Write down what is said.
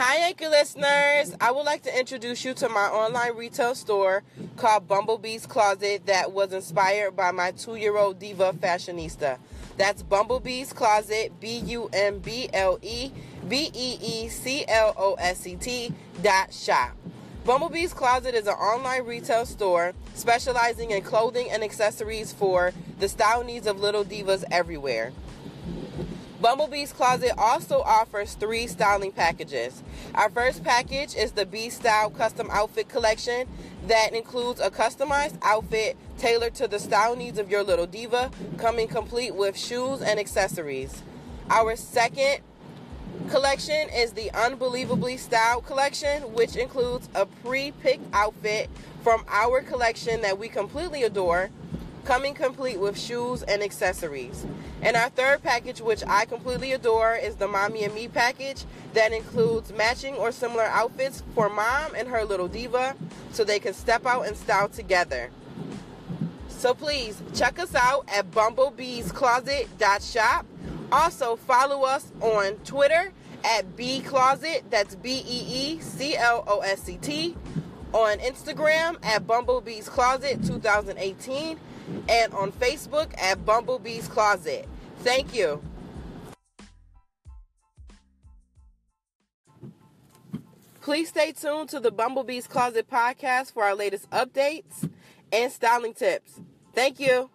Hi, Anchor listeners. I would like to introduce you to my online retail store called Bumblebee's Closet that was inspired by my two year old diva fashionista. That's Bumblebee's Closet, B U M B L E B E E C L O S E T dot shop. Bumblebee's Closet is an online retail store specializing in clothing and accessories for the style needs of little divas everywhere. Bumblebee's Closet also offers three styling packages. Our first package is the B Style Custom Outfit Collection that includes a customized outfit tailored to the style needs of your little diva, coming complete with shoes and accessories. Our second collection is the Unbelievably Styled collection, which includes a pre picked outfit from our collection that we completely adore coming complete with shoes and accessories. And our third package, which I completely adore, is the Mommy and Me package that includes matching or similar outfits for mom and her little diva so they can step out and style together. So please check us out at bumblebeescloset.shop. Also follow us on Twitter at B Closet, that's B E E C L O S C T, on Instagram at Bumblebees Closet 2018 and on Facebook at Bumblebee's Closet. Thank you. Please stay tuned to the Bumblebee's Closet podcast for our latest updates and styling tips. Thank you.